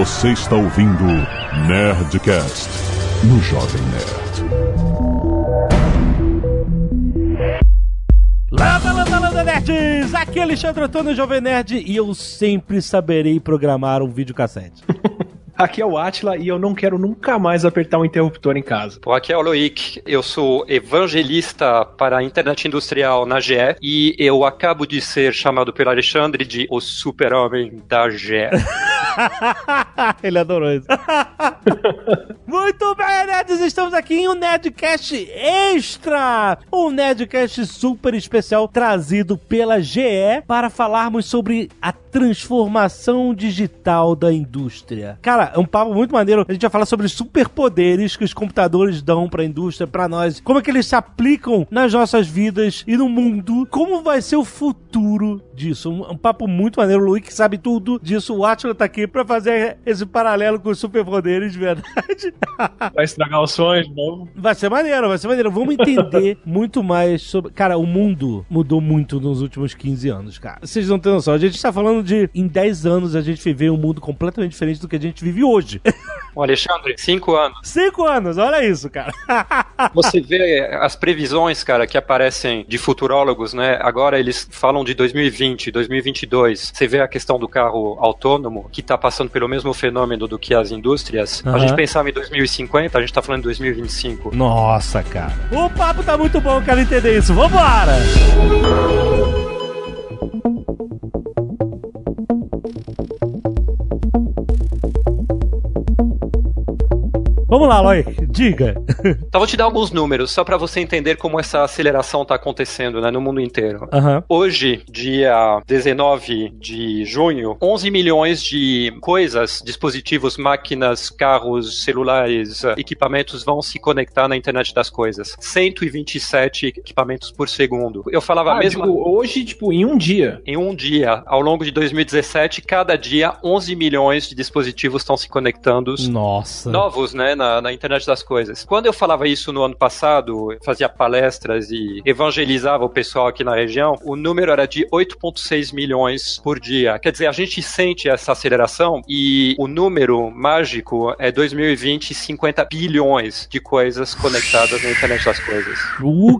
Você está ouvindo Nerdcast no Jovem Nerd. Landa, landa, landa, nerds! Aqui é Alexandre Antônio, Jovem Nerd, e eu sempre saberei programar um videocassete. Aqui é o Atila e eu não quero nunca mais apertar um interruptor em casa. Pô, aqui é o Loic, eu sou evangelista para a internet industrial na GE e eu acabo de ser chamado pelo Alexandre de o super-homem da GE. Ele adorou isso. Muito bem, nerds! Estamos aqui em um Nerdcast Extra! Um Nerdcast super especial trazido pela GE para falarmos sobre a transformação digital da indústria. Cara, é um papo muito maneiro. A gente vai falar sobre superpoderes que os computadores dão para a indústria, para nós, como é que eles se aplicam nas nossas vidas e no mundo, como vai ser o futuro disso. Um, um papo muito maneiro. O Luiz que sabe tudo disso. O Atila tá aqui para fazer esse paralelo com os superpoderes de verdade. Vai estragar os sonhos de novo. Vai ser maneiro, vai ser maneiro. Vamos entender muito mais sobre. Cara, o mundo mudou muito nos últimos 15 anos, cara. Vocês não têm noção. A gente tá falando de em 10 anos a gente viver um mundo completamente diferente do que a gente vive hoje. O Alexandre, cinco anos. Cinco anos, olha isso, cara. Você vê as previsões, cara, que aparecem de futurólogos, né? Agora eles falam de 2020, 2022. Você vê a questão do carro autônomo, que tá passando pelo mesmo fenômeno do que as indústrias. Aham. A gente pensava em 2050, a gente tá falando em 2025. Nossa, cara. O papo tá muito bom, quero entender isso. Vambora! Vamos lá, Loy, diga. Então vou te dar alguns números, só para você entender como essa aceleração tá acontecendo, né, no mundo inteiro. Aham. Hoje, dia 19 de junho, 11 milhões de coisas, dispositivos, máquinas, carros, celulares, equipamentos vão se conectar na internet das coisas. 127 equipamentos por segundo. Eu falava Ah, mesma digo, hoje, tipo, em um dia. em um dia, ao longo de 2017, cada dia 11 milhões de dispositivos estão se conectando Nossa. novos, né, na, na internet das coisas. Quando eu falava isso no ano passado, fazia palestras e evangelizava o pessoal aqui na região, o número era de 8,6 milhões por dia. Quer dizer, a gente sente essa aceleração e o número mágico é 2020, 50 bilhões de coisas conectadas na internet das coisas. O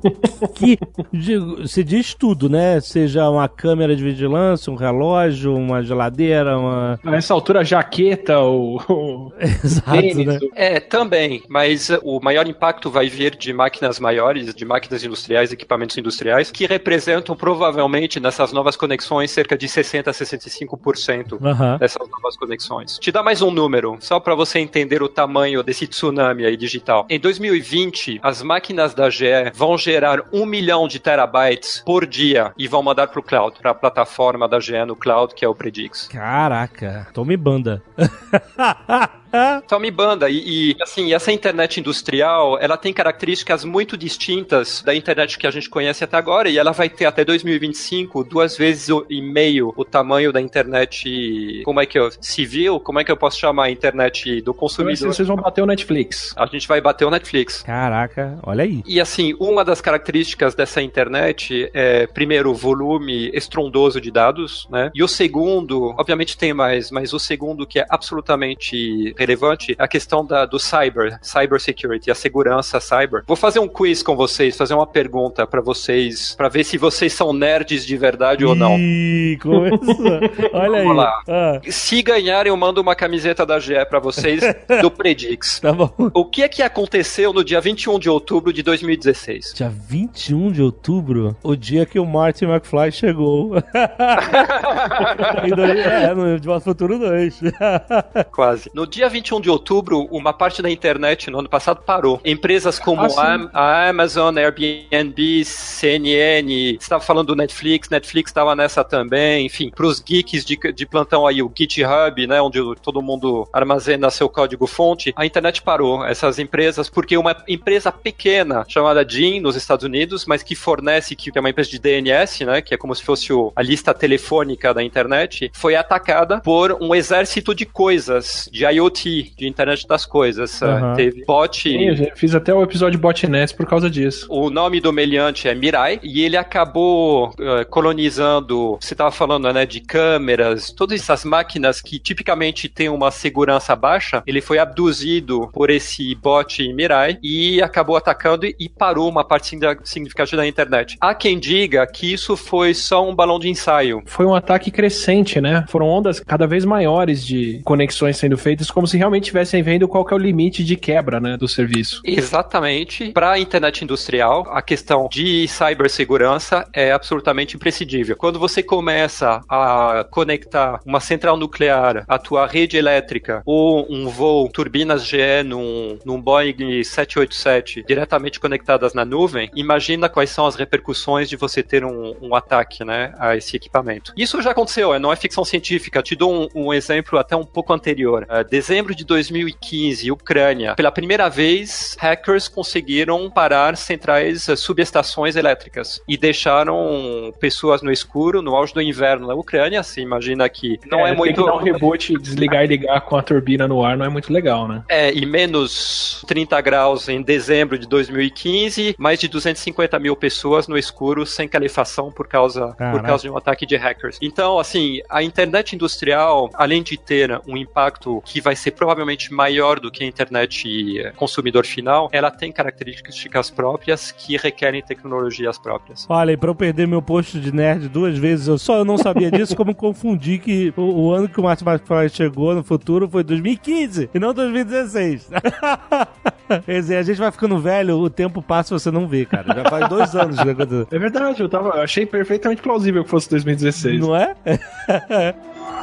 que. digo, Você diz tudo, né? Seja uma câmera de vigilância, um relógio, uma geladeira, uma. Nessa altura, jaqueta ou. Exato, tênis, né? É, também, mas uh, o maior impacto vai vir de máquinas maiores, de máquinas industriais, equipamentos industriais, que representam provavelmente nessas novas conexões cerca de 60 a 65% Aham. dessas novas conexões. Te dá mais um número, só para você entender o tamanho desse tsunami aí digital. Em 2020, as máquinas da GE vão gerar um milhão de terabytes por dia e vão mandar pro cloud, para a plataforma da GE no cloud, que é o Predix. Caraca, tome banda. Então me banda e, e, assim essa internet industrial ela tem características muito distintas da internet que a gente conhece até agora e ela vai ter até 2025 duas vezes e meio o tamanho da internet como é que eu civil como é que eu posso chamar a internet do consumidor Vocês vão bater o Netflix. a gente vai bater o Netflix Caraca, olha aí. e assim, uma das características dessa internet é, primeiro, o volume estrondoso de dados, né? E o segundo, obviamente tem mais, mas o segundo que é absolutamente relevante é a questão da, do cyber, cyber security, a segurança cyber. Vou fazer um quiz com vocês, fazer uma pergunta pra vocês, pra ver se vocês são nerds de verdade ou não. Ih, começou. Olha aí. Ah, Se ganharem, eu mando uma camiseta da GE pra vocês do Predix. tá bom. O que é que aconteceu no dia 21 de outubro de 2016? Dia 21 de outubro, o dia que o Martin McFly chegou. Em dois- é, no Futuro 2. Quase. No dia 21 de outubro, uma parte da internet no ano passado parou. Empresas como Ah, a Amazon, Airbnb, CNN, estava falando do Netflix, Netflix estava nessa também, enfim, para os geeks de, de plantão aí, o GitHub, né, onde todo mundo armazena seu código-fonte, a internet parou. Essas empresas, porque uma empresa pequena chamada Jim nos Estados Unidos, mas que fornece, que é uma empresa de DNS, né, que é como se fosse o- a lista telefônica da internet, foi atacada por um exército de coisas, de IoT, de internet das coisas. Aham. Uh, Teve bot. Sim, eu já fiz até o episódio botnet por causa disso. O nome do meliante é Mirai e ele acabou uh, colonizando. Você estava falando, né, de câmeras, todas essas máquinas que tipicamente têm uma segurança baixa. Ele foi abduzido por esse bot Mirai e acabou atacando e parou uma parte significativa da internet. Há quem diga que isso foi só um balão de ensaio. Foi um ataque crescente, né? Foram ondas cada vez maiores de conexões sendo feitas, como se realmente estivessem vendo qual que é o limite de quebra, né, do serviço. Exatamente. Para a internet industrial, a questão de cibersegurança é absolutamente imprescindível. Quando você começa a conectar uma central nuclear, a tua rede elétrica ou um voo turbinas GE num, num Boeing 787 diretamente conectadas na nuvem, imagina quais são as repercussões de você ter um, um ataque, né, a esse equipamento. Isso já aconteceu, é, não é ficção científica. Te dou um, um exemplo até um pouco anterior. É, dezembro de 2015, Ucrânia. Pela primeira vez, hackers conseguiram parar centrais, eh, subestações elétricas e deixaram pessoas no escuro no auge do inverno na Ucrânia. Se imagina que não é, é muito. Tem que dar um reboot, desligar e ligar com a turbina no ar não é muito legal, né? É, e menos 30 graus em dezembro de 2015, mais de 250 mil pessoas no escuro sem calefação por causa, por causa de um ataque de hackers. Então, assim, a internet industrial, além de ter um impacto que vai ser provavelmente maior do que internet consumidor final, ela tem características próprias que requerem tecnologias próprias. Olha, e pra eu perder meu posto de nerd duas vezes, eu só eu não sabia disso, como confundi que o, o ano que o Martin McFly chegou no futuro foi 2015 e não 2016. Quer dizer, a gente vai ficando velho, o tempo passa e você não vê, cara. Já faz dois anos que aconteceu. É verdade, eu tava, eu achei perfeitamente plausível que fosse 2016. Não é?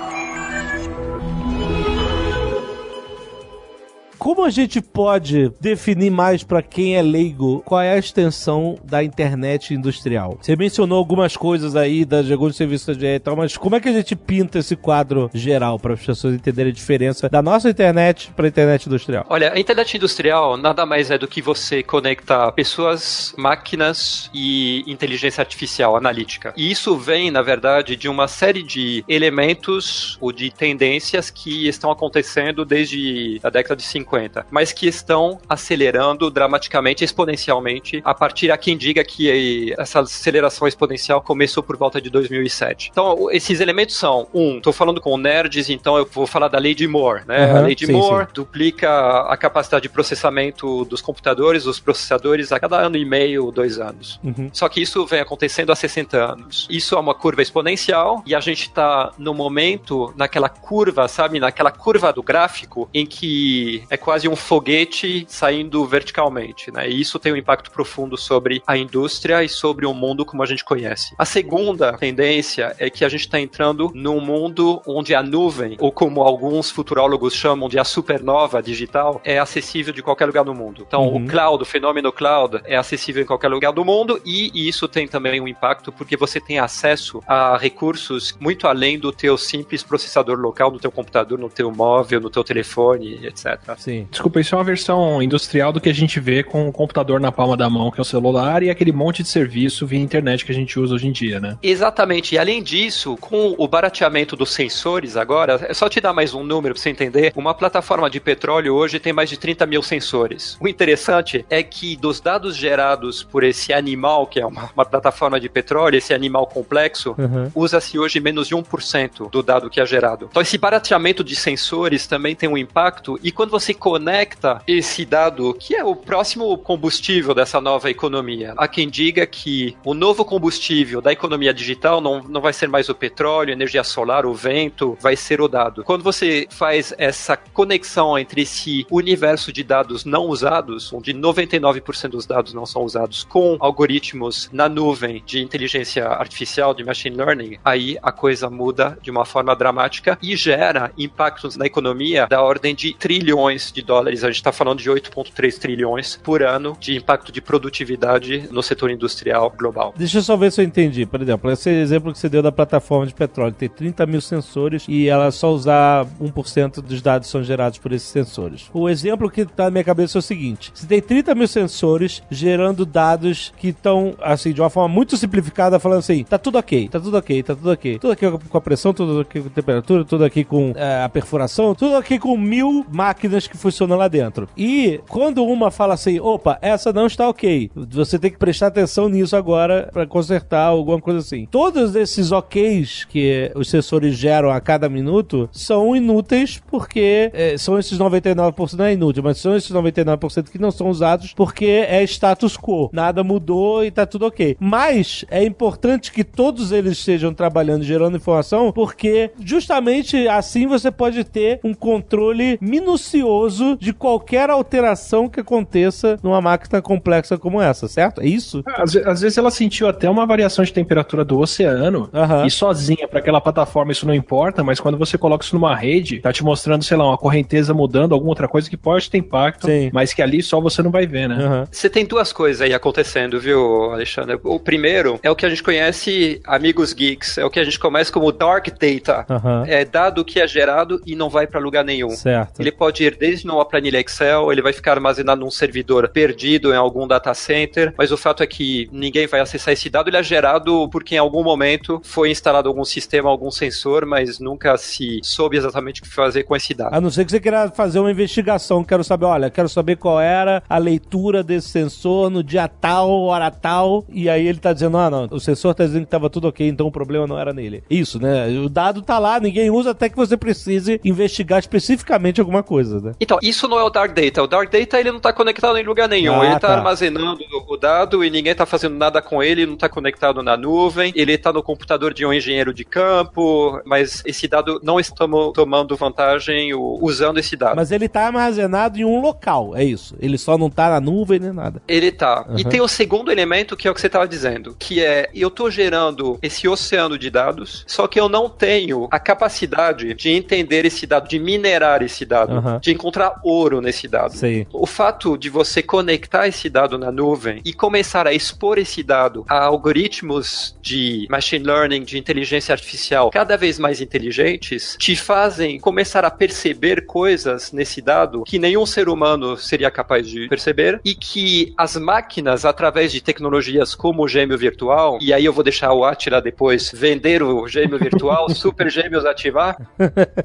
Como a gente pode definir mais para quem é leigo qual é a extensão da internet industrial? Você mencionou algumas coisas aí da alguns serviços de e tal, mas como é que a gente pinta esse quadro geral para as pessoas entenderem a diferença da nossa internet para a internet industrial? Olha, a internet industrial nada mais é do que você conectar pessoas, máquinas e inteligência artificial analítica. E isso vem, na verdade, de uma série de elementos ou de tendências que estão acontecendo desde a década de 50 50, mas que estão acelerando dramaticamente, exponencialmente, a partir a quem diga que essa aceleração exponencial começou por volta de 2007. Então, esses elementos são, um, estou falando com nerds, então eu vou falar da lei de Moore, né? Uhum, a lei de sim, Moore sim. duplica a capacidade de processamento dos computadores, dos processadores, a cada ano e meio, dois anos. Uhum. Só que isso vem acontecendo há 60 anos. Isso é uma curva exponencial e a gente está no momento, naquela curva, sabe? Naquela curva do gráfico em que é quase um foguete saindo verticalmente, né? E isso tem um impacto profundo sobre a indústria e sobre o mundo como a gente conhece. A segunda tendência é que a gente está entrando num mundo onde a nuvem, ou como alguns futurólogos chamam de a supernova digital, é acessível de qualquer lugar do mundo. Então, uhum. o cloud, o fenômeno cloud, é acessível em qualquer lugar do mundo e isso tem também um impacto porque você tem acesso a recursos muito além do teu simples processador local no teu computador, no teu móvel, no teu telefone, etc. Sim. Desculpa, isso é uma versão industrial do que a gente vê com o computador na palma da mão, que é o celular, e aquele monte de serviço via internet que a gente usa hoje em dia, né? Exatamente. E além disso, com o barateamento dos sensores agora, é só te dar mais um número pra você entender. Uma plataforma de petróleo hoje tem mais de 30 mil sensores. O interessante é que dos dados gerados por esse animal, que é uma, uma plataforma de petróleo, esse animal complexo, uhum. usa-se hoje menos de 1% do dado que é gerado. Então esse barateamento de sensores também tem um impacto, e quando você conecta esse dado, que é o próximo combustível dessa nova economia. Há quem diga que o novo combustível da economia digital não, não vai ser mais o petróleo, energia solar, o vento, vai ser o dado. Quando você faz essa conexão entre esse universo de dados não usados, onde 99% dos dados não são usados, com algoritmos na nuvem de inteligência artificial, de machine learning, aí a coisa muda de uma forma dramática e gera impactos na economia da ordem de trilhões de dólares, a gente está falando de 8,3 trilhões por ano de impacto de produtividade no setor industrial global. Deixa eu só ver se eu entendi. Por exemplo, esse exemplo que você deu da plataforma de petróleo, tem 30 mil sensores e ela só usar 1% dos dados são gerados por esses sensores. O exemplo que está na minha cabeça é o seguinte: você tem 30 mil sensores gerando dados que estão, assim, de uma forma muito simplificada, falando assim: tá tudo ok, tá tudo ok, tá tudo ok. Tudo aqui com a pressão, tudo aqui com a temperatura, tudo aqui com é, a perfuração, tudo aqui com mil máquinas que que funcionam lá dentro. E quando uma fala assim, opa, essa não está ok, você tem que prestar atenção nisso agora para consertar alguma coisa assim. Todos esses OKs que os sensores geram a cada minuto são inúteis porque é, são esses 99%, não é inútil, mas são esses 99% que não são usados porque é status quo. Nada mudou e tá tudo ok. Mas é importante que todos eles estejam trabalhando, gerando informação, porque justamente assim você pode ter um controle minucioso de qualquer alteração que aconteça numa máquina complexa como essa, certo? É isso? Às, às vezes ela sentiu até uma variação de temperatura do oceano Aham. e sozinha para aquela plataforma isso não importa, mas quando você coloca isso numa rede, tá te mostrando, sei lá, uma correnteza mudando, alguma outra coisa que pode ter impacto, Sim. mas que ali só você não vai ver, né? Aham. Você tem duas coisas aí acontecendo, viu, Alexandre? O primeiro é o que a gente conhece, amigos geeks, é o que a gente conhece como dark data. Aham. É dado que é gerado e não vai para lugar nenhum. Certo. Ele pode ir desde numa planilha Excel, ele vai ficar armazenado num servidor perdido em algum data center, mas o fato é que ninguém vai acessar esse dado, ele é gerado porque em algum momento foi instalado algum sistema, algum sensor, mas nunca se soube exatamente o que fazer com esse dado. A não ser que você queira fazer uma investigação, quero saber, olha, quero saber qual era a leitura desse sensor no dia tal, hora tal, e aí ele tá dizendo, ah, não, o sensor tá dizendo que tava tudo ok, então o problema não era nele. Isso, né? O dado tá lá, ninguém usa até que você precise investigar especificamente alguma coisa, né? Então, isso não é o Dark Data. O Dark Data ele não está conectado em lugar nenhum. Ah, ele está tá. armazenando o dado e ninguém está fazendo nada com ele, não está conectado na nuvem. Ele está no computador de um engenheiro de campo, mas esse dado não estamos tomando vantagem usando esse dado. Mas ele tá armazenado em um local, é isso. Ele só não tá na nuvem nem nada. Ele tá. E Uhum. tem o segundo elemento que é o que você estava dizendo, que é eu tô gerando esse oceano de dados, só que eu não tenho a capacidade de entender esse dado, de minerar esse dado, Uhum. de encontrar ouro nesse dado. Sei. O fato de você conectar esse dado na nuvem e começar a expor esse dado a algoritmos de machine learning, de inteligência artificial cada vez mais inteligentes, te fazem começar a perceber coisas nesse dado que nenhum ser humano seria capaz de perceber e que as máquinas, através de tecnologias como o gêmeo virtual, e aí eu vou deixar o Atila depois vender o gêmeo virtual, super gêmeos ativar,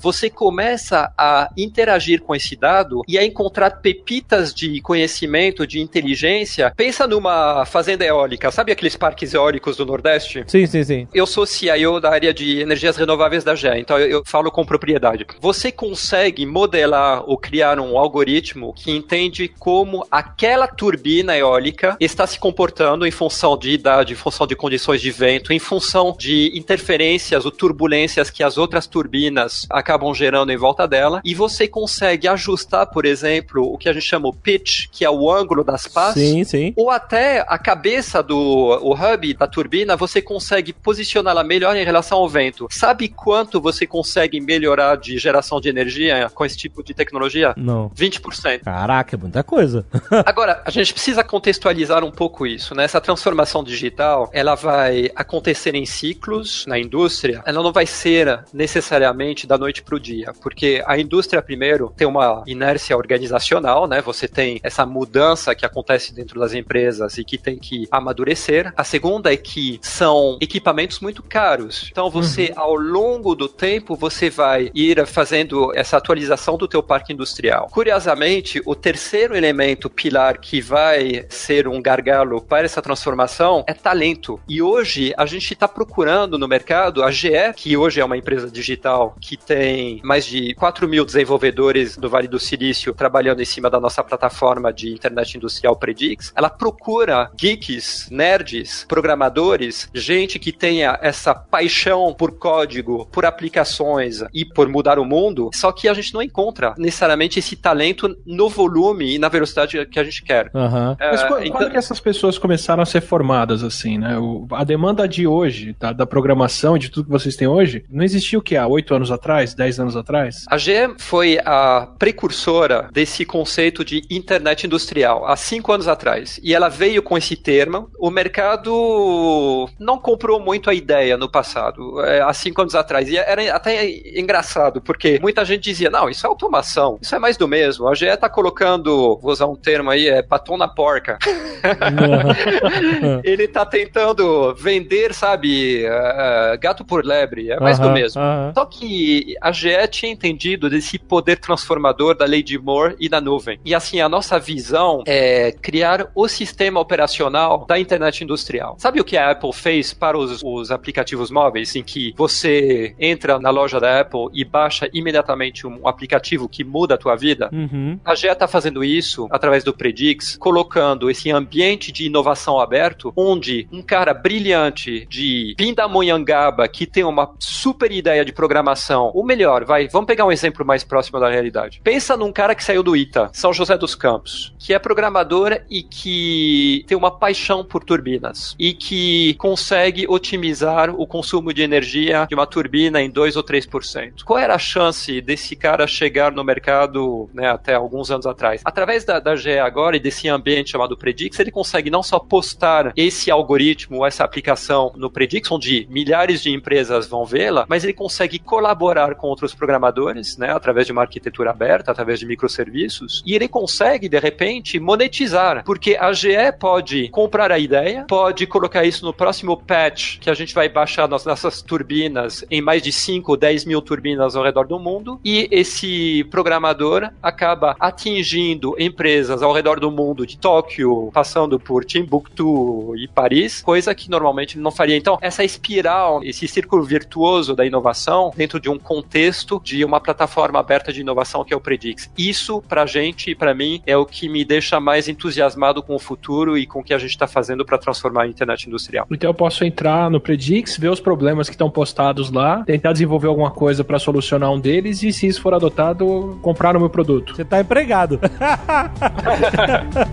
você começa a interagir com esse dado e a encontrar pepitas de conhecimento, de inteligência. Pensa numa fazenda eólica, sabe aqueles parques eólicos do Nordeste? Sim, sim, sim. Eu sou CIO da área de energias renováveis da GE, então eu, eu falo com propriedade. Você consegue modelar ou criar um algoritmo que entende como aquela turbina eólica está se comportando em função de idade, em função de condições de vento, em função de interferências ou turbulências que as outras turbinas acabam gerando em volta dela, e você consegue ajustar, por exemplo, o que a gente chama o pitch, que é o ângulo das pás, Sim, sim. ou até a cabeça do o hub da turbina, você consegue posicioná-la melhor em relação ao vento. Sabe quanto você consegue melhorar de geração de energia com esse tipo de tecnologia? Não. 20%. Caraca, é muita coisa. Agora, a gente precisa contextualizar um pouco isso, né? Essa transformação digital, ela vai acontecer em ciclos na indústria, ela não vai ser necessariamente da noite para o dia, porque a indústria, primeiro, tem uma inércia organizacional, né? Você tem essa mudança que acontece dentro das empresas e que tem que amadurecer. A segunda é que são equipamentos muito caros. Então, você, ao longo do tempo, você vai ir fazendo essa atualização do teu parque industrial. Curiosamente, o terceiro elemento pilar que vai ser um gargalo para essa transformação é talento. E hoje a gente está procurando no mercado a GE, que hoje é uma empresa digital que tem mais de 4 mil desenvolvedores do Vale do Silício trabalhando em cima da nossa plataforma de internet industrial Predix. Ela procura geeks, nerds, programadores, gente que tenha essa paixão por código, por aplicações e por mudar o mundo. Só que a gente não encontra necessariamente esse talento no volume e na velocidade que a gente quer. Aham. Mas quando, então- quando que essas pessoas começaram a ser formadas assim, né? O- a demanda de hoje, tá, da programação, de tudo que vocês têm hoje, não existia o que há oito anos atrás, dez anos atrás? A GE foi a precursora desse conceito de internet industrial há cinco anos atrás. E ela veio com esse termo. O mercado não comprou muito a ideia no passado, é, há cinco anos atrás. E era até engraçado, porque muita gente dizia: não, isso é automação, isso é mais do mesmo. A GE está colocando, vou usar um termo aí, é batom na porca. Ele tá tentando vender, sabe, eh, gato por lebre, é mais do Aham, mesmo. aham. Só que a GE tinha entendido desse poder transformador conservador da lei de Moore e da nuvem. E assim, a nossa visão é criar o sistema operacional da internet industrial. Sabe o que a Apple fez para os, os aplicativos móveis, em que você entra na loja da Apple e baixa imediatamente um aplicativo que muda a tua vida? Uhum. A GE está fazendo isso através do Predix, colocando esse ambiente de inovação aberto, onde um cara brilhante de Pindamonhangaba, que tem uma super ideia de programação, ou melhor, vai, vamos pegar um exemplo mais próximo da realidade. Pensa num cara que saiu do ITA, São José dos Campos, que é programador e que tem uma paixão por turbinas e que consegue otimizar o consumo de energia de uma turbina em 2 ou 3%. Qual era a chance desse cara chegar no mercado né, até alguns anos atrás? Através da, da GE agora e desse ambiente chamado Predix, ele consegue não só postar esse algoritmo, essa aplicação no Predix, onde milhares de empresas vão vê-la, mas ele consegue colaborar com outros programadores, né, através de uma arquitetura aberta, através de microserviços, e ele consegue, de repente, monetizar, porque a GE pode comprar a ideia, pode colocar isso no próximo patch que a gente vai baixar nas nossas turbinas em mais de 5 ou 10 mil turbinas ao redor do mundo, e esse programador acaba atingindo empresas ao redor do mundo, de Tóquio, passando por Timbuktu e Paris, coisa que normalmente não faria. Então, essa espiral, esse círculo virtuoso da inovação dentro de um contexto de uma plataforma aberta de inovação que é o Predix. Isso, pra gente e pra mim, é o que me deixa mais entusiasmado com o futuro e com o que a gente está fazendo para transformar a internet industrial. Então eu posso entrar no Predix, ver os problemas que estão postados lá, tentar desenvolver alguma coisa para solucionar um deles e se isso for adotado, comprar o meu produto. Você tá empregado.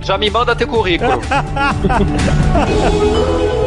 Já me manda teu currículo.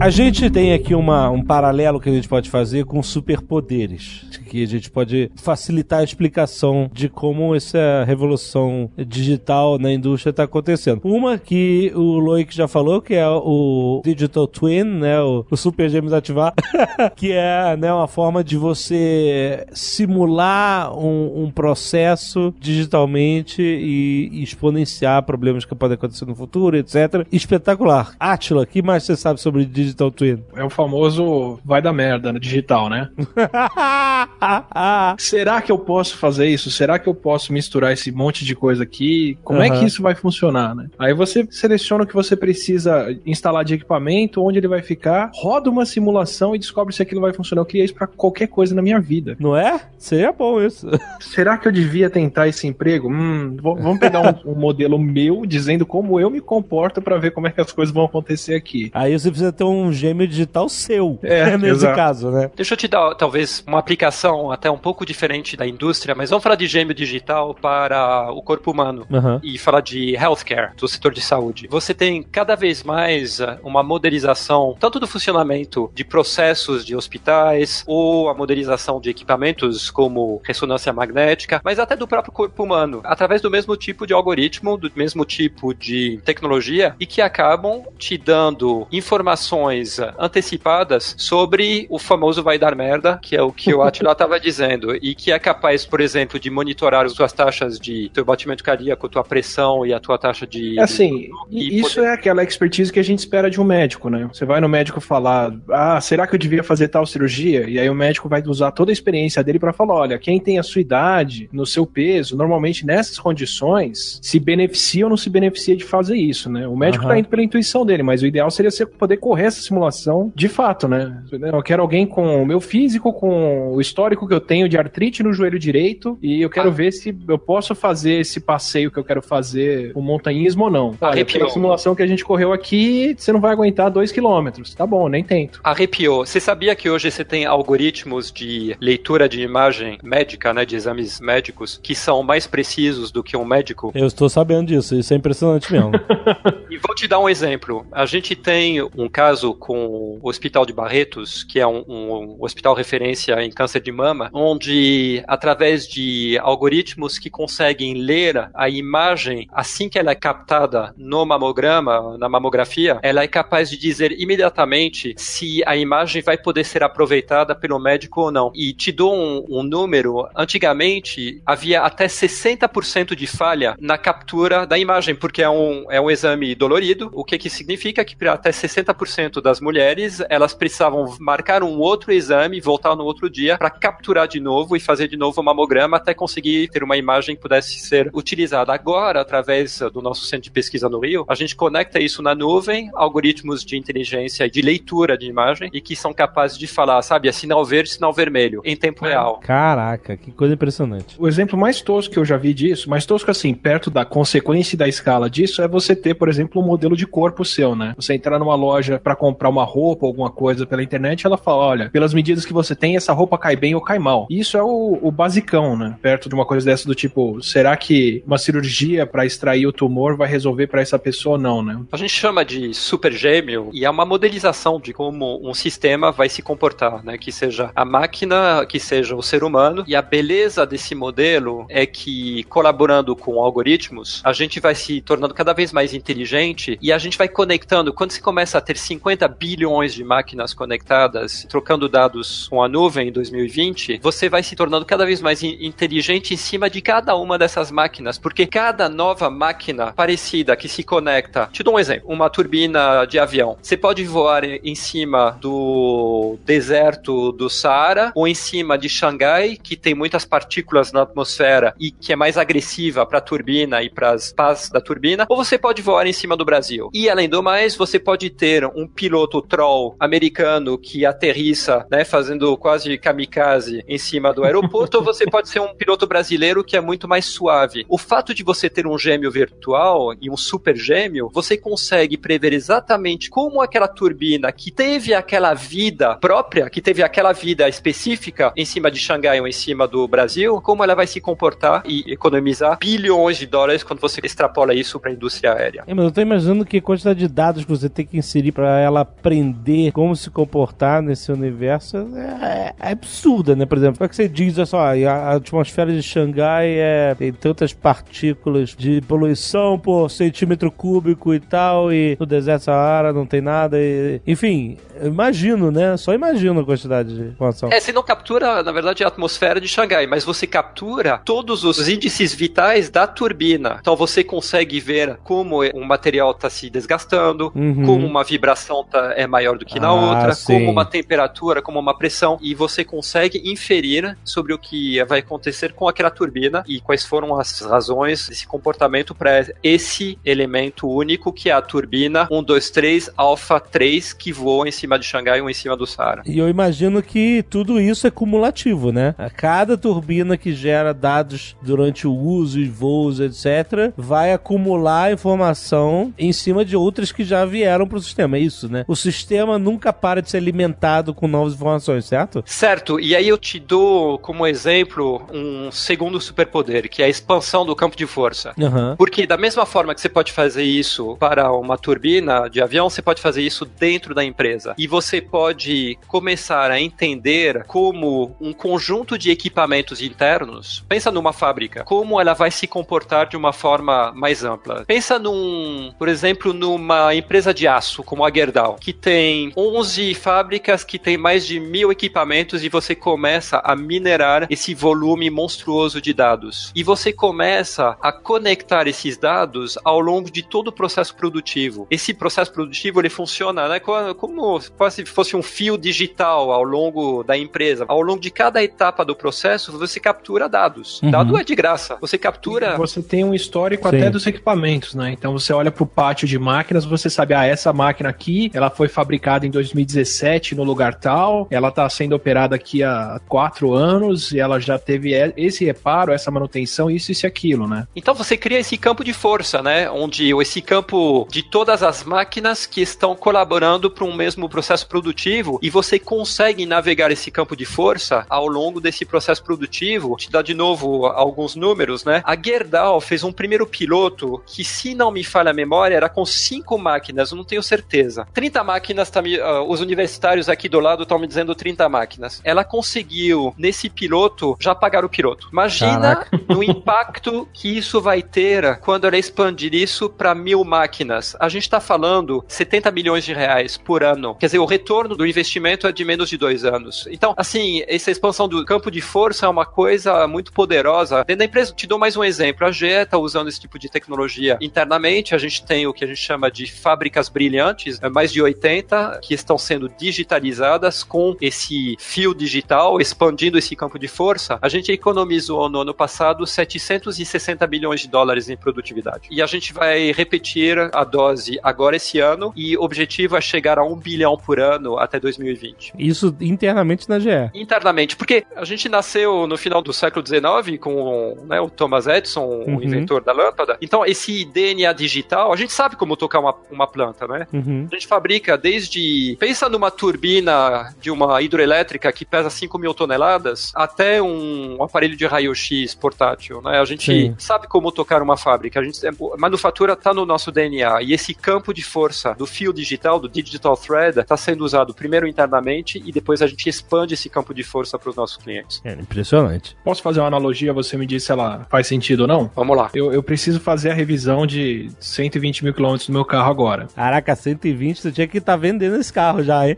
A gente tem aqui uma, um paralelo que a gente pode fazer com superpoderes. Que a gente pode facilitar a explicação de como essa revolução digital na indústria está acontecendo. Uma que o Loic já falou, que é o Digital Twin, né? O, o Super Gêmeos ativar, que é né, uma forma de você simular um, um processo digitalmente e, e exponenciar problemas que podem acontecer no futuro, etc. Espetacular. Atila, o que mais você sabe sobre Digital Twin? É o famoso vai dar merda no digital, né? Será que eu posso fazer isso? Será que eu posso misturar esse monte de coisa aqui? Como é Aham. que isso vai funcionar, né? Aí você seleciona o que você precisa instalar de equipamento, onde ele vai ficar, roda uma simulação e descobre se aquilo vai funcionar. Eu queria isso pra qualquer coisa na minha vida. Não é? Seria bom isso. Será que eu devia tentar esse emprego? Hum, vamos pegar um, um modelo meu dizendo como eu me comporto pra ver como é que as coisas vão acontecer aqui. Aí você precisa ter um gêmeo digital seu. É, nesse exato. caso, né? Deixa eu te dar, talvez, uma aplicação até um pouco diferente da indústria, mas vamos falar de gêmeo digital para o corpo humano. Aham. E falar de healthcare, do setor de saúde. Você tem cada vez mais eh, uma modelização, tanto do funcionamento de processos de hospitais, ou a modelização de equipamentos como ressonância magnética, mas até do próprio corpo humano, através do mesmo tipo de algoritmo, do mesmo tipo de tecnologia, e que acabam te dando informações eh, antecipadas sobre o famoso vai dar merda, que é o que o Attila estava dizendo, e que é capaz, por exemplo, de monitorar as tuas taxas de teu batimento cardíaco, tua pressão e a tua taxa de. É assim, E e isso é aquela expertise que a gente espera de um médico, né? Você vai no médico falar, ah, será que eu devia fazer tal cirurgia? E aí o médico vai usar toda a experiência dele pra falar, olha, quem tem a sua idade, no seu peso, normalmente nessas condições, se beneficia ou não se beneficia de fazer isso, né? O médico Aham. tá indo pela intuição dele, mas o ideal seria você poder correr essa simulação de fato, né? Eu quero alguém com o meu físico, com o histórico que eu tenho de artrite no joelho direito, e eu quero ver se eu posso fazer esse passeio que eu quero fazer, o montanhismo ou não. Olha, Arrepiou. pela simulação que a gente correu aqui, você não vai aguentar dois quilômetros. Tá bom, nem tento. Arrepiou. Você sabia que hoje você tem algoritmos de leitura de imagem médica, né, de exames médicos, que são mais precisos do que um médico? Eu estou sabendo disso, isso é impressionante mesmo. E vou te dar um exemplo. A gente tem um caso com o Hospital de Barretos, que é um, um hospital referência em câncer de mama, onde através de algoritmos que conseguem ler a imagem assim que ela é captada no mamograma, na mamografia, ela é capaz de dizer imediatamente se a imagem vai poder ser aproveitada pelo médico ou não. E te dou um, um número. Antigamente havia até 60% de falha na captura da imagem, porque é um, é um exame dolorido. O que que significa que para até 60% das mulheres elas precisavam marcar um outro exame, voltar no outro dia para capturar de novo e fazer de novo o mamograma até conseguir ter uma imagem que pudesse ser utilizada. Agora, através do nosso centro de pesquisa no Rio, a gente conecta isso na nuvem, algoritmos de inteligência e de leitura de imagem e que são capazes de falar, sabe, é sinal verde, sinal vermelho, em tempo real. Caraca, que coisa impressionante. O exemplo mais tosco que eu já vi disso, mais tosco assim, perto da consequência e da escala disso, é você ter, por exemplo, um modelo de corpo seu, né? Você entrar numa loja para comprar uma roupa, alguma coisa pela internet, ela fala, olha, pelas medidas que você tem, essa roupa cai bem ou cai mal. Isso é o, o basicão, né? Perto de uma coisa dessa do tipo, será que uma cirurgia para extrair o tumor vai resolver para essa pessoa ou não, né? A gente chama de super gêmeo e é uma modelização de como um sistema vai se comportar, né? Que seja a máquina, que seja o ser humano. E a beleza desse modelo é que, colaborando com algoritmos, a gente vai se tornando cada vez mais inteligente e a gente vai conectando. Quando se começa a ter 50 bilhões de máquinas conectadas, trocando dados com a nuvem em 2020, você vai se tornando cada vez mais inteligente em cima de cada uma dessas máquinas, porque cada nova máquina parecida que se conecta. Te dou um exemplo: uma turbina de avião. Você pode voar em cima do deserto do Saara ou em cima de Xangai, que tem muitas partículas na atmosfera e que é mais agressiva para a turbina e para as pás da turbina, ou você pode voar em cima do Brasil. E além do mais, você pode ter um piloto troll americano que aterrissa, né, fazendo quase kamikaze em cima do aeroporto, ou você pode ser um piloto brasileiro que é muito mais suave. O fato de você ter um gêmeo virtual e um super gêmeo, você consegue prever exatamente como aquela turbina que teve aquela vida própria, que teve aquela vida específica em cima de Xangai ou em cima do Brasil, como ela vai se comportar e economizar bilhões de dólares quando você extrapola isso para a indústria aérea. É, mas eu tô imaginando que quantidade de dados que você tem que inserir para ela aprender como se comportar nesse universo é, é absurda, né? Por exemplo, como é que você diz, olha só, a atmosfera de Xangai é, tem tantas partículas de poluição por centímetro cúbico e tal, e no deserto Saara não tem nada, e, enfim, imagino, né? Só imagino a quantidade de informação. É, você não captura, na verdade, a atmosfera de Xangai, mas você captura todos os índices vitais da turbina. Então você consegue ver como um material está se desgastando, uhum. como uma vibração tá, é maior do que na ah, outra, sim. como uma temperatura, como uma pressão, e você consegue inferir sobre o que vai acontecer com aquela turbina e quais foram as razões desse comportamento para esse elemento único que é a turbina 123 Alpha 3 que voa em cima de Xangai ou em cima do Saara. E eu imagino que tudo isso é cumulativo, né? A cada turbina que gera dados durante o uso e voos, etc, vai acumular informação em cima de outras que já vieram para o sistema, é isso, né? O sistema nunca para de ser alimentado com novas informações, certo? Certo, e aí eu te dou como exemplo um segundo superpoder, que é a expansão do campo de força. Uhum. Porque da mesma forma que você pode fazer isso para uma turbina de avião, você pode fazer isso dentro da empresa. E você pode começar a entender como um conjunto de equipamentos internos, pensa numa fábrica, como ela vai se comportar de uma forma mais ampla. Pensa num, por exemplo, numa empresa de aço, como a Gerdau, que tem 11 fábricas que tem mais de mil equipamentos e você começa a minerar esse volume monstruoso de dados. E você começa a conectar esses dados ao longo de todo o processo produtivo. Esse processo produtivo ele funciona né, como se fosse um fio digital ao longo da empresa. Ao longo de cada etapa do processo, você captura dados. Uhum. Dado é de graça. Você captura. Você tem um histórico Sim. até dos equipamentos, né? Então você olha para o pátio de máquinas, você sabe, ah, essa máquina aqui, ela foi fabricada em 2017 no lugar tal, ela está sendo operada aqui há quatro anos e ela já teve esse reparo, essa manutenção, isso, isso e aquilo, né? Então você cria esse campo de força, né? Onde esse campo de todas as máquinas que estão colaborando para um mesmo processo produtivo e você consegue navegar esse campo de força ao longo desse processo produtivo. Te dá de novo alguns números, né? A Gerdau fez um primeiro piloto que, se não me falha a memória, era com cinco máquinas, não tenho certeza. 30 máquinas, tá me, uh, os universitários aqui do lado estão me dizendo 30 máquinas. Ela conseguiu, nesse piloto, já pagar o piloto. Imagina Caraca. no impacto que isso vai ter quando ela expandir isso para mil máquinas. A gente está falando 70 milhões de reais por ano. Quer dizer, o retorno do investimento é de menos de dois anos. Então, assim, essa expansão do campo de força é uma coisa muito poderosa. Dentro da empresa, te dou mais um exemplo. A GE está usando esse tipo de tecnologia internamente. A gente tem o que a gente chama de fábricas brilhantes, é mais de 80, que estão sendo digitalizadas com esse fio digital, expandindo esse campo de força. A gente economizou no ano passado 760 milhões de dólares em produtividade. E a gente vai repetir a dose agora esse ano e o objetivo é chegar a um bilhão por ano até 2020. Isso internamente na GE. Internamente, porque a gente nasceu no final do século XIX com né, o Thomas Edison, uhum. o inventor da lâmpada. Então, esse DNA digital, a gente sabe como tocar uma, uma planta, né? Uhum. A gente fabrica desde. Pensa numa turbina de uma hidroelétrica que pesa 5 mil toneladas, até um aparelho de raio-x portátil, né? A gente Sim. sabe como tocar uma fábrica. A gente, a manufatura está no nosso DNA. E esse campo de força do fio digital, do digital thread, está sendo usado primeiro internamente e depois a gente expande esse campo de força para os nossos clientes. É impressionante. Posso fazer uma analogia? Você me diz se ela faz sentido ou não? Vamos lá. Eu, eu preciso fazer a revisão de 120 mil quilômetros do meu carro agora. Caraca, 120, tu tinha que estar tá vendendo esse carro já, hein?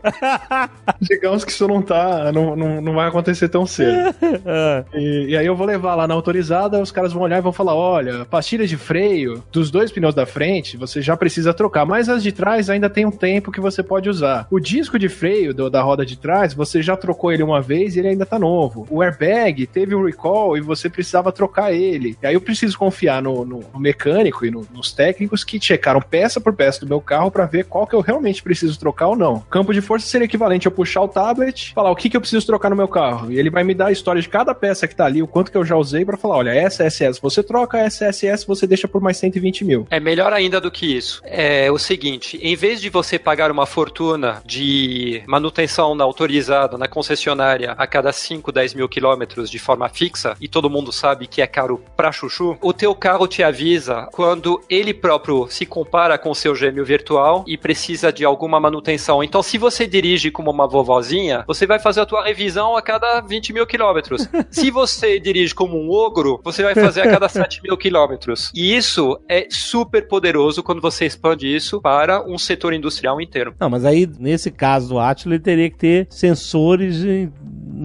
Digamos que isso não tá. Não, não, não vai acontecer tão cedo. É. e, e, aí eu vou levar lá na autorizada, os caras vão olhar e vão falar: olha, pastilha de freio dos dois pneus da frente, você já precisa trocar, mas as de trás ainda tem um tempo que você pode usar. O disco de freio do, da roda de trás, você já trocou ele uma vez e ele ainda tá novo. O airbag teve um recall e você precisava trocar ele. E aí eu preciso confiar no, no, no mecânico e no, nos técnicos que checaram peça por peça do meu carro para ver qual que eu realmente preciso trocar ou não. Campo de força seria equivalente a eu puxar o tablet, falar o que, que eu preciso trocar no meu carro. E ele vai me dar a história de cada peça que tá ali, o quanto que eu já usei para falar, olha, essa SS você troca, essa SS você deixa por mais 120 mil. É melhor ainda do que isso. É o seguinte, em vez de você pagar uma fortuna de manutenção na autorizada, na concessionária, a cada 5, 10 mil quilômetros de forma fixa, e todo mundo sabe que é caro pra chuchu, o teu carro te avisa quando ele próprio se compara com o seu gêmeo virtual e precisa de alguma manutenção. Então, se você dirige como uma vovozinha, você vai fazer a tua revisão a cada 20 mil quilômetros. se você dirige como um ogro, você vai fazer a cada 7 mil quilômetros. E isso é super poderoso quando você expande isso para um setor industrial inteiro. Não, mas aí, nesse caso do Atlas, ele teria que ter sensores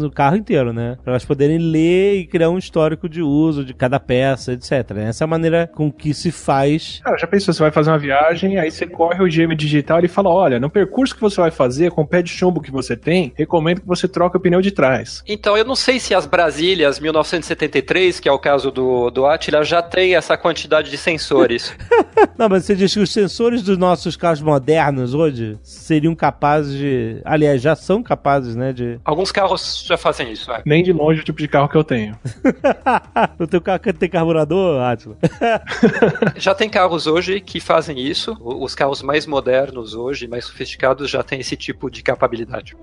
no carro inteiro, né? Para elas poderem ler e criar um histórico de uso de cada peça, etc. Essa é a maneira com que se faz. Cara, já pensou, você vai fazer uma viagem, aí você corre o GM digital e fala: olha, no percurso que você vai fazer, com o pé de chumbo que você tem, recomendo que você troque o pneu de trás. Então, eu não sei se as Brasílias 1973, que é o caso do, do Atila, já tem essa quantidade de sensores. não, mas você diz que os sensores dos nossos carros modernos hoje seriam capazes de. Aliás, já são capazes, né? De. Alguns carros já fazem isso, é. Nem de longe o tipo de carro que eu tenho. o teu carro tem carburador, Atila? já tem carros hoje que fazem isso. Os carros mais modernos hoje, mais sofisticados, já têm esse tipo de capacidade.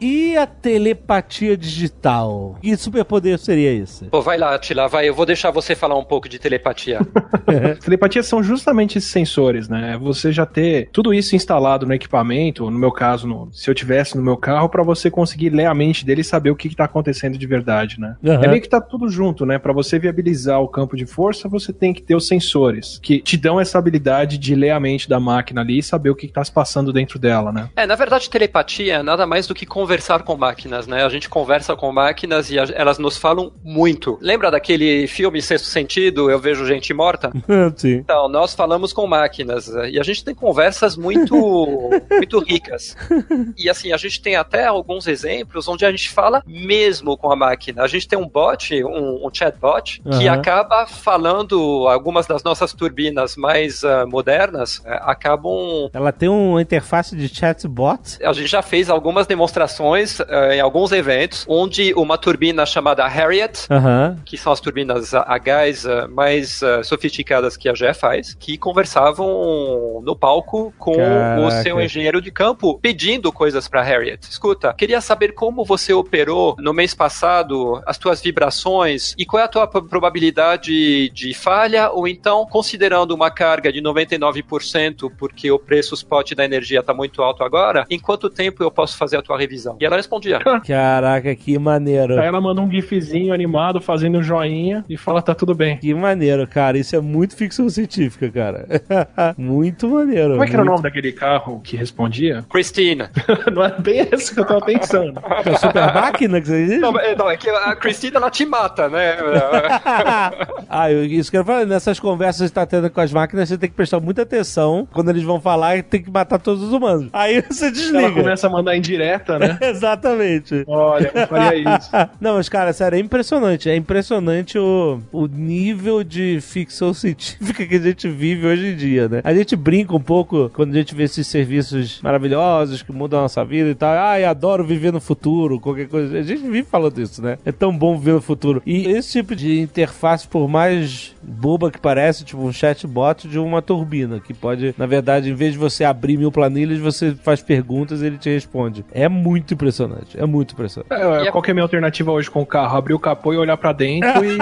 E a telepatia digital? Que superpoder seria esse? Pô, vai lá, Atila, vai. Eu vou deixar você falar um pouco de telepatia. telepatia são justamente esses sensores, né? Você já ter tudo isso instalado no equipamento, no meu caso, no, se eu tivesse no meu carro, para você conseguir ler a mente dele e saber o que, está acontecendo de verdade, né? Uhum. É meio que tá tudo junto, né? Para você viabilizar o campo de força, você tem que ter os sensores que te dão essa habilidade de ler a mente da máquina ali e saber o que, está se passando dentro dela, né? É, na verdade, telepatia é nada mais do que conversar conversar com máquinas, né? A gente conversa com máquinas e a, elas nos falam muito. Lembra daquele filme Sexto Sentido, Eu Vejo Gente Morta? Sim. Então, nós falamos com máquinas e a gente tem conversas muito, muito ricas. E assim, a gente tem até alguns exemplos onde a gente fala mesmo com a máquina. A gente tem um bot, um, um chatbot, uhum. que acaba falando algumas das nossas turbinas mais uh, modernas, uh, acabam... Ela tem uma interface de chatbot? A gente já fez algumas demonstrações uh, em alguns eventos, onde uma turbina chamada Harriet, que são as turbinas a, gás uh, mais sofisticadas que a GE faz, que conversavam no palco com Caraca. o seu engenheiro de campo, pedindo coisas para Harriet. Escuta, queria saber como você operou no mês passado, as tuas vibrações e qual é a tua probabilidade de falha, ou então, considerando uma carga de 99%, porque o preço spot da energia está muito alto agora, em quanto tempo eu posso fazer a tua revisão? E ela respondia. Caraca, que maneiro. Aí ela manda um gifzinho animado fazendo um joinha e fala tá tudo bem. Que maneiro, cara. Isso é muito ficção científica, cara. muito maneiro. Como é que muito... era o nome daquele carro que respondia? Christina. não é bem isso que eu tava pensando. É super máquina que você diz? Não, é, não, é que a Christina ela te mata, né? ah, eu, isso que eu falo, nessas conversas que você tá tendo com as máquinas, você tem que prestar muita atenção quando eles vão falar e tem que matar todos os humanos. Aí você desliga. Ela começa a mandar indireta, né? Exatamente. Olha, eu faria isso. Não, mas cara, sério, é impressionante. É impressionante o, o nível de ficção científica que a gente vive hoje em dia, né? A gente brinca um pouco quando a gente vê esses serviços maravilhosos que mudam a nossa vida e tal. Ai, adoro viver no futuro, qualquer coisa. A gente vive falando isso, né? É tão bom viver no futuro. E esse tipo de interface, por mais boba que parece, tipo um chatbot de uma turbina, que pode, na verdade, em vez de você abrir mil planilhas, você faz perguntas e ele te responde. É muito impressionante. É muito impressionante. É, é, qual que é a minha alternativa hoje com o carro? Abrir o capô e olhar para dentro e.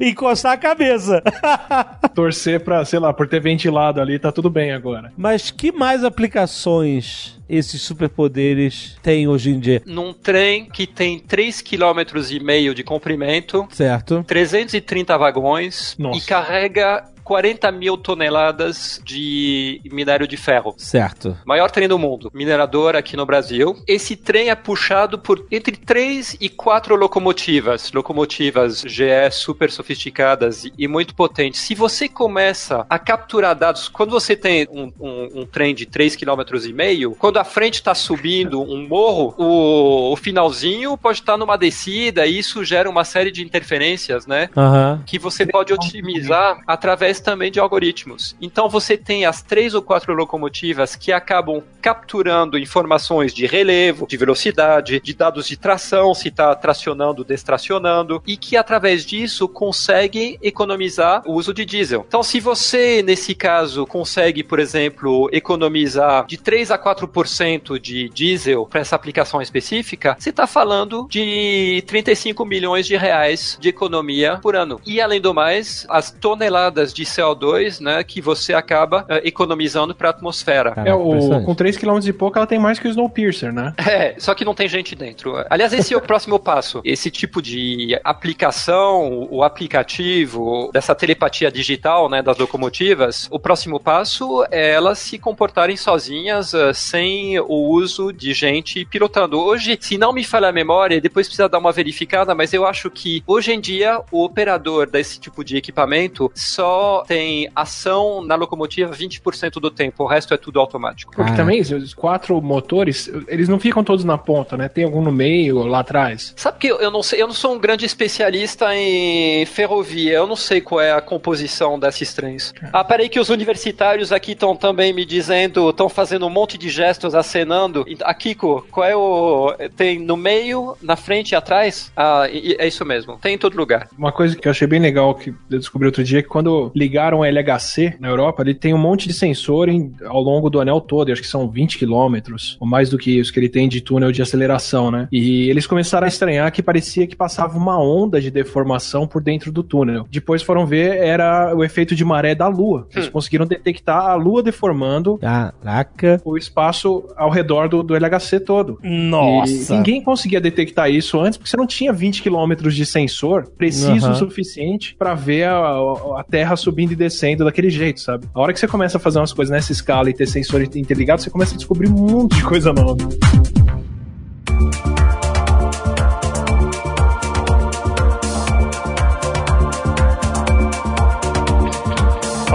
Encostar a cabeça. Torcer pra, sei lá, por ter ventilado ali, tá tudo bem agora. Mas que mais aplicações esses superpoderes têm hoje em dia? Num trem que tem 3,5 km de comprimento, certo? 330 vagões Nossa. e carrega 40 mil toneladas de minério de ferro. Certo. Maior trem do mundo, minerador aqui no Brasil. Esse trem é puxado por entre 3 e 4 locomotivas, locomotivas GE super sofisticadas e muito potentes. Se você começa a capturar dados, quando você tem um, um, um trem de 3,5 km, quando a frente está subindo um morro, o, o, finalzinho pode estar tá numa descida e isso gera uma série de interferências, né? Uhum. Que você pode otimizar através através também de algoritmos. Então você tem as três ou quatro locomotivas que acabam capturando informações de relevo, de velocidade, de dados de tração, se está tracionando, destracionando, e que através disso conseguem economizar o uso de diesel. Então, se você, nesse caso, consegue, por exemplo, economizar de 3 a 4% de diesel para essa aplicação específica, você está falando de 35 milhões de reais de economia por ano. E além do mais, as toneladas de CO2, né, que você acaba uh, economizando para a atmosfera. Caraca, é, o, com 3 km e pouco ela tem mais que o Snowpiercer, né? É, só que não tem gente dentro. Aliás, esse é o próximo passo. Esse tipo de aplicação, o aplicativo dessa telepatia digital, né, das locomotivas, o próximo passo é elas se comportarem sozinhas uh, sem o uso de gente pilotando. Hoje, se não me falha a memória, depois precisa dar uma verificada, mas eu acho que hoje em dia o operador desse tipo de equipamento só tem ação na locomotiva 20% do tempo, o resto é tudo automático. Porque ah. também os quatro motores, eles não ficam todos na ponta, né? Tem algum no meio, lá atrás. Sabe que eu não sei, eu não sou um grande especialista em ferrovia, eu não sei qual é a composição desses trens. Ah, peraí que os universitários aqui estão também me dizendo, estão fazendo um monte de gestos, acenando. A Kiko, qual é o... tem no meio, na frente e atrás? Ah, é isso mesmo, tem em todo lugar. Uma coisa que eu achei bem legal que eu descobri outro dia, é que quando ligaram o LHC na Europa, ele tem um monte de sensor em, ao longo do anel todo, acho que são 20 quilômetros, ou mais do que isso que ele tem de túnel de aceleração, né? E eles começaram a estranhar que parecia que passava uma onda de deformação por dentro do túnel. Depois foram ver, era o efeito de maré da Lua. Eles hum. conseguiram detectar a Lua deformando Caraca. o espaço ao redor do, do LHC todo. Nossa! E ninguém conseguia detectar isso antes, porque você não tinha 20 quilômetros de sensor preciso uhum. o suficiente para ver a, a Terra subindo e descendo daquele jeito, sabe? A hora que você começa a fazer umas coisas nessa escala e ter sensor interligado, você começa a descobrir um monte de coisa nova.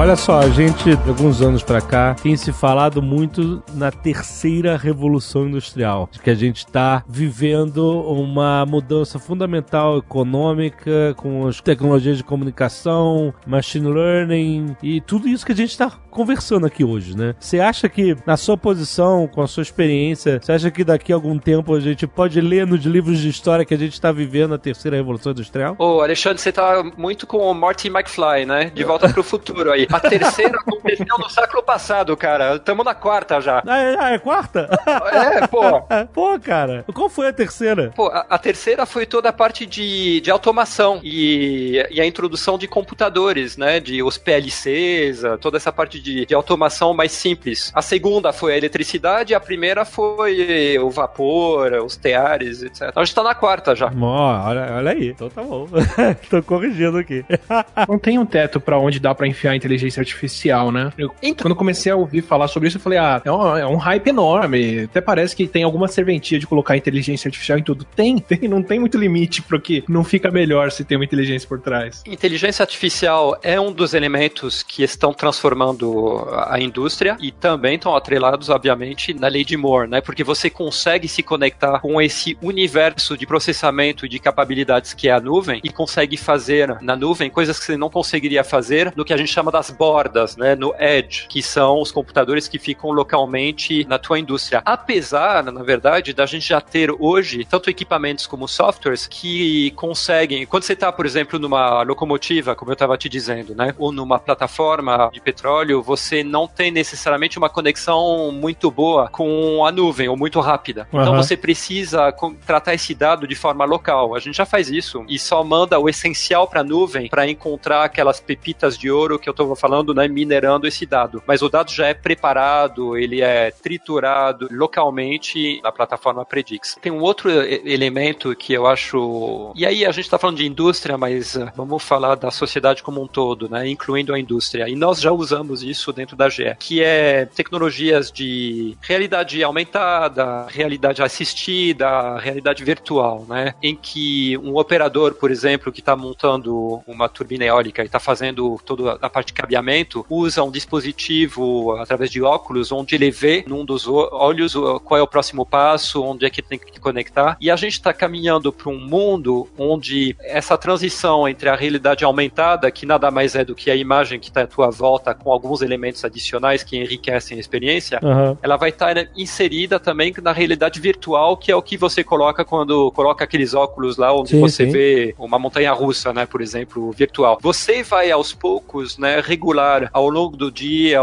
Olha só, a gente, de alguns anos para cá, tem se falado muito na terceira revolução industrial, de que a gente está vivendo uma mudança fundamental econômica com as tecnologias de comunicação, machine learning e tudo isso que a gente está conversando aqui hoje, né? Você acha que, na sua posição, com a sua experiência, você acha que daqui a algum tempo a gente pode ler nos livros de história que a gente está vivendo a terceira revolução industrial? Ô, Alexandre, você tá muito com o Marty McFly, né? De volta pro futuro aí. A terceira aconteceu no século passado, cara. Estamos na quarta já. Ah, é, ah, é quarta? É, pô. pô, cara. Qual foi a terceira? Pô, a, a terceira foi toda a parte de, de automação e, e, a introdução de computadores, né? De os PLCs, toda essa parte de, de automação mais simples. A segunda foi a eletricidade, a primeira foi o vapor, os teares, etc. Então a gente tá na quarta já. Oh, olha, olha aí, então tá bom. Tô corrigindo aqui. Não tem um teto para onde dá para enfiar a inteligência artificial, né? Eu, então... Quando comecei a ouvir falar sobre isso, eu falei, ah, é um, é um hype enorme. Até parece que tem alguma serventia de colocar inteligência artificial em tudo. Tem, tem, não tem muito limite pro que não fica melhor se tem uma inteligência por trás. Inteligência artificial é um dos elementos que estão transformando a indústria e também estão atrelados, obviamente, na lei de Moore, né? Porque você consegue se conectar com esse universo de processamento e de capacidades que é a nuvem e consegue fazer na nuvem coisas que você não conseguiria fazer no que a gente chama das bordas, né? No edge, que são os computadores que ficam localmente na tua indústria. Apesar, na verdade, da gente já ter hoje tanto equipamentos como softwares que conseguem, quando você está, por exemplo, numa locomotiva, como eu estava te dizendo, né? Ou numa plataforma de petróleo, você não tem necessariamente uma conexão muito boa com a nuvem ou muito rápida. Uhum. Então você precisa tratar esse dado de forma local. A gente já faz isso e só manda o essencial para a nuvem para encontrar aquelas pepitas de ouro que eu estou falando, né, minerando esse dado. Mas o dado já é preparado, ele é triturado localmente na plataforma Predix. Tem um outro elemento que eu acho. E aí a gente está falando de indústria, mas uh, vamos falar da sociedade como um todo, né, incluindo a indústria. E nós já usamos isso dentro da GE, que é tecnologias de realidade aumentada, realidade assistida, realidade virtual, né, em que um operador, por exemplo, que está montando uma turbina eólica e está fazendo toda a parte de cabeamento, usa um dispositivo através de óculos, onde ele vê num dos olhos qual é o próximo passo, onde é que tem que conectar. E a gente está caminhando para um mundo onde essa transição entre a realidade aumentada, que nada mais é do que a imagem que está à tua volta, com alguns elementos adicionais que enriquecem a experiência, uhum. ela vai estar tá inserida também na realidade virtual, que é o que você coloca quando coloca aqueles óculos lá, onde sim, você sim. vê uma montanha russa, né, por exemplo, virtual. Você vai aos poucos, né, regular ao longo do dia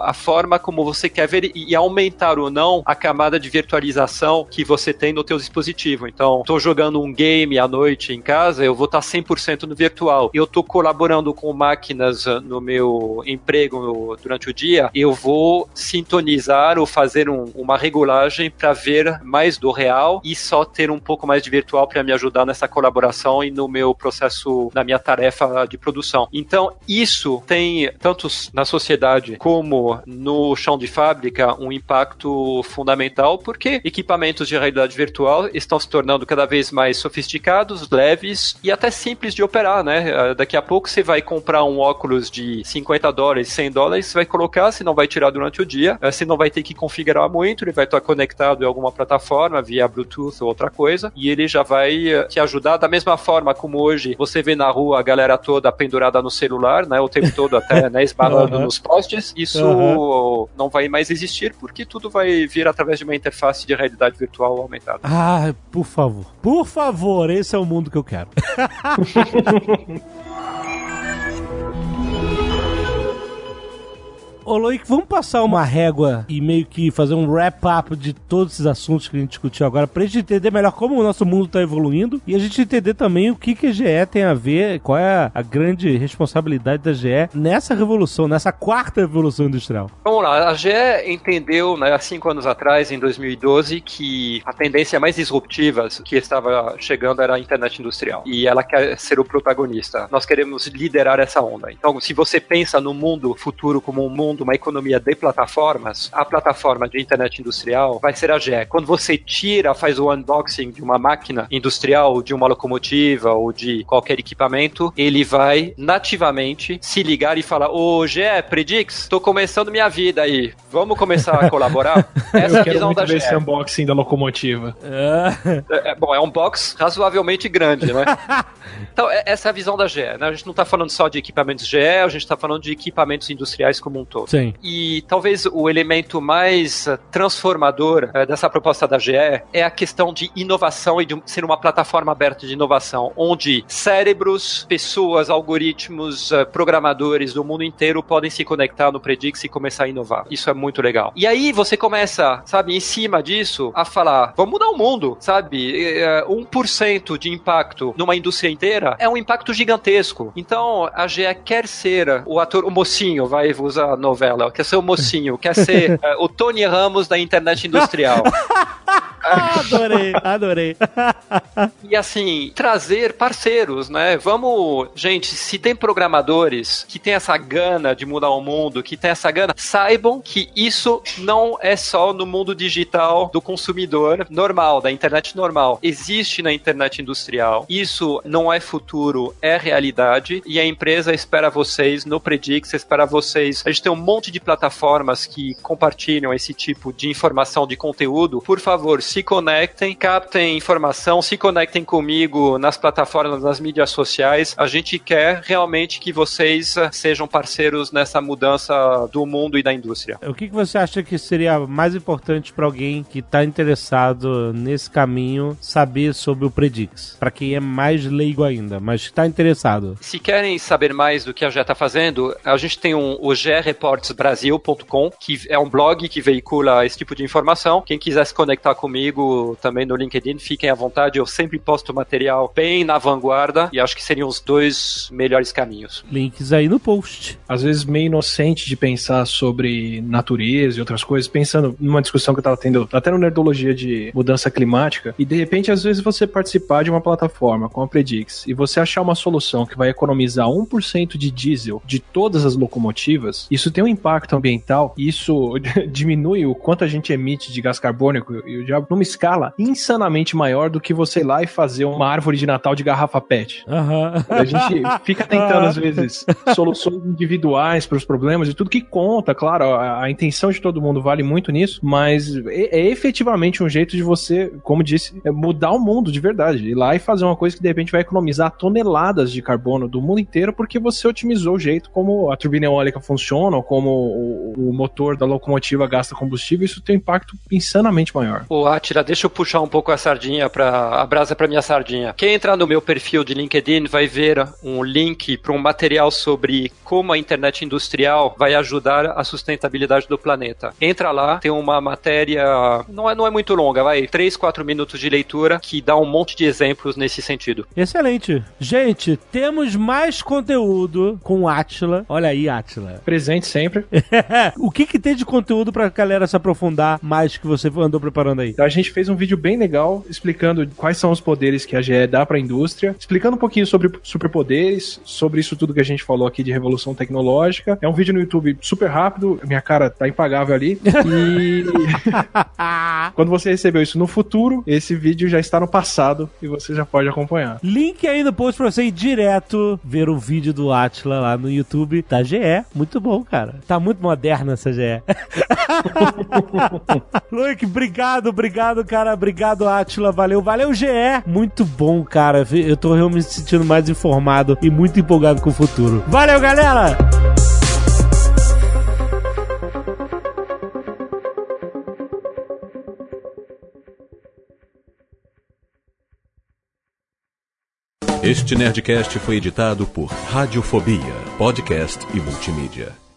a forma como você quer ver e aumentar ou não a camada de virtualização que você tem no teu dispositivo. Então, estou jogando um game à noite em casa, eu vou estar 100% no virtual. Eu estou colaborando com máquinas ah, no meu emprego durante o dia, eu vou sintonizar ou fazer um, uma regulagem para ver mais do real e só ter um pouco mais de virtual para me ajudar nessa colaboração e no meu processo, na minha tarefa de produção. Então, isso tem, tanto na sociedade como no chão de fábrica, um impacto fundamental, porque equipamentos de realidade virtual estão se tornando cada vez mais sofisticados, leves e até simples de operar, né? Ah, daqui a pouco você vai comprar um óculos de 50 dólares, 100 dólares, você vai colocar, você não vai tirar durante o dia, você não vai ter que configurar muito, ele vai estar conectado em alguma plataforma via Bluetooth ou outra coisa, e ele já vai ah, te ajudar da mesma forma como hoje você vê na rua a galera toda pendurada no celular, né? O tempo todo até, né? Esbarrando uhum. nos postes. Isso uhum. não vai mais existir porque tudo vai vir através de uma interface de realidade virtual aumentada. Ah, por favor. Por favor, esse é o mundo que eu quero. Ô, Loic, vamos passar uma régua e meio que fazer um wrap-up de todos esses assuntos que a gente discutiu agora, pra gente entender melhor como o nosso mundo tá evoluindo e a gente entender também o que, que a GE tem a ver, qual é a grande responsabilidade da GE nessa revolução, nessa quarta revolução industrial. Vamos lá, a GE entendeu, né, há cinco anos atrás, em 2012, que a tendência mais disruptiva que estava chegando era a internet industrial. E ela quer ser o protagonista. Nós queremos liderar essa onda. Então, se você pensa no mundo futuro como um mundo uma economia de plataformas, a plataforma de internet industrial vai ser a GE. Quando você tira, faz o unboxing de uma máquina industrial, de uma locomotiva ou de qualquer equipamento, ele vai nativamente se ligar e falar: Ô GE, Predix, estou começando minha vida aí, vamos começar a colaborar? Essa é a visão da GE. esse unboxing da locomotiva. É, é, bom, é um box razoavelmente grande, né? Então, é, essa é a visão da GE. Né? A gente não está falando só de equipamentos GE, a gente está falando de equipamentos industriais como um todo. Sim. E talvez o elemento mais uh, transformador uh, dessa proposta da GE é a questão de inovação e de ser uma plataforma aberta de inovação, onde cérebros, pessoas, algoritmos, uh, programadores do mundo inteiro podem se conectar no Predix e começar a inovar. Isso é muito legal. E aí você começa, sabe, em cima disso, a falar: vamos mudar o mundo, sabe? 1% de impacto numa indústria inteira é um impacto gigantesco. Então, a GE quer ser o ator, o mocinho, vai usar novela, quer ser o mocinho, quer ser uh, o Tony Ramos da internet industrial. adorei, adorei. e assim, trazer parceiros, né? Vamos, gente, se tem programadores que tem essa gana de mudar o mundo, que tem essa gana, saibam que isso não é só no mundo digital do consumidor normal, da internet normal. Existe na internet industrial. Isso não é futuro, é realidade. E a empresa espera vocês no Predix, espera vocês. A gente tem um monte de plataformas que compartilham esse tipo de informação, de conteúdo. Por favor, se conectem, captem informação, se conectem comigo nas plataformas, nas mídias sociais. A gente quer realmente que vocês eh, sejam parceiros nessa mudança do mundo e da indústria. O que, você acha que seria mais importante para alguém que está interessado nesse caminho saber sobre o Predix? Para quem é mais leigo ainda, mas está interessado. Se querem saber mais do que a GE está fazendo, a gente tem um, o gereportsbrasil.com, que é um blog que veicula esse tipo de informação. Quem quiser se conectar comigo também no LinkedIn, fiquem à vontade. Eu sempre posto material bem na vanguarda e acho que seriam os dois melhores caminhos. Links aí no post. Às vezes meio inocente de pensar sobre natureza e outras coisas, pensando numa discussão que eu estava tendo até no Nerdologia de mudança climática, e de repente às vezes você participar de uma plataforma com a Predix e você achar uma solução que vai economizar 1% de diesel de todas as locomotivas, isso tem um impacto ambiental e isso diminui o quanto a gente emite de gás carbônico e o diabo numa escala insanamente maior do que você ir lá e fazer uma árvore de Natal de garrafa PET. Uhum. A gente fica tentando, às vezes, soluções individuais para os problemas e tudo que conta, claro, a, a, intenção de todo mundo vale muito nisso, mas é, é, efetivamente um jeito de você, como disse, é mudar o mundo de verdade. Ir lá e fazer uma coisa que de repente vai economizar toneladas de carbono do mundo inteiro porque você otimizou o jeito como a turbina eólica funciona, ou como o, o motor da locomotiva gasta combustível, isso tem um impacto insanamente maior. Ô, Atira, deixa eu puxar um pouco a sardinha para a brasa para minha sardinha. Quem entrar no meu perfil de LinkedIn vai ver um link para um material sobre como a internet industrial vai ajudar a sustentabilidade do planeta. Entra lá, tem uma matéria, não é, não é muito longa, vai, 3, 4 minutos de leitura, que dá um monte de exemplos nesse sentido. Excelente. Gente, temos mais conteúdo com Atila. Olha aí, Atila. Presente sempre. o que, que tem de conteúdo pra galera se aprofundar mais que você andou preparando aí? Então, a gente fez um vídeo bem legal explicando quais são os poderes que a GE dá pra indústria, explicando um pouquinho sobre superpoderes, sobre isso tudo que a gente falou aqui de revolução tecnológica. É um vídeo no YouTube super rápido, minha cara tá impagável ali. E quando você recebeu isso no futuro, esse vídeo já está no passado e você já pode acompanhar. Link aí no post pra você ir direto ver o vídeo do Atila lá no YouTube da GE. Muito bom, cara. Tá muito moderna essa GE. Luke, obrigado, obrigado, cara. Obrigado, Atila. Valeu, valeu, GE. Muito bom, cara. Eu tô realmente me sentindo mais informado e muito empolgado com o futuro. Valeu, galera! Este Nerdcast foi editado por Radiofobia, podcast e multimídia.